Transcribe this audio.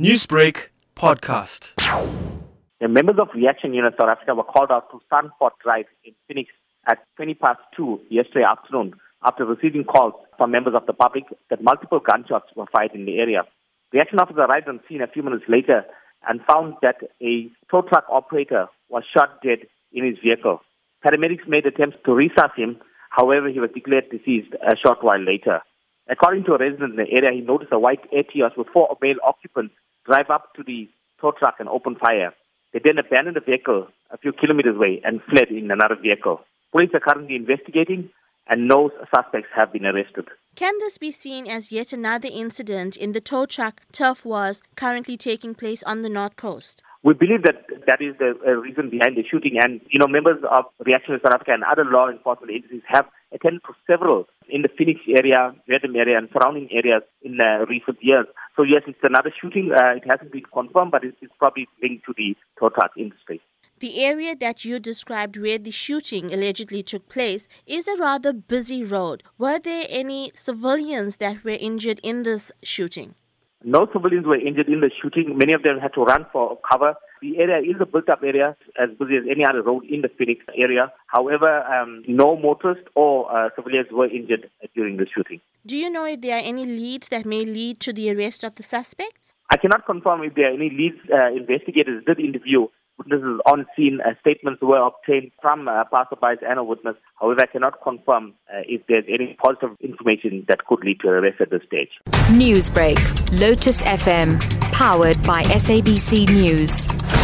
Newsbreak podcast. The members of Reaction Unit South Africa were called out to Sunford Drive in Phoenix at 20 past 2 yesterday afternoon after receiving calls from members of the public that multiple gunshots were fired in the area. Reaction officers arrived on scene a few minutes later and found that a tow truck operator was shot dead in his vehicle. Paramedics made attempts to resuscitate him, however, he was declared deceased a short while later. According to a resident in the area, he noticed a white Etios with four male occupants drive up to the tow truck and open fire. They then abandoned the vehicle a few kilometers away and fled in another vehicle. Police are currently investigating and no suspects have been arrested. Can this be seen as yet another incident in the tow truck turf wars currently taking place on the North Coast? We believe that that is the reason behind the shooting. And, you know, members of Reaction South Africa and other law enforcement agencies have attended to several in the Phoenix area, Redham area, and surrounding areas in uh, recent years. So, yes, it's another shooting. Uh, it hasn't been confirmed, but it's, it's probably linked to the truck industry. The area that you described where the shooting allegedly took place is a rather busy road. Were there any civilians that were injured in this shooting? No civilians were injured in the shooting. Many of them had to run for cover. The area is a built-up area, as busy as any other road in the Phoenix area. However, um, no motorists or uh, civilians were injured during the shooting. Do you know if there are any leads that may lead to the arrest of the suspects? I cannot confirm if there are any leads. Uh, investigators did interview witnesses on scene. Uh, statements were obtained from uh, passerbys and a witness. However, I cannot confirm uh, if there's any positive information that could lead to arrest at this stage. Newsbreak, Lotus FM, powered by SABC News.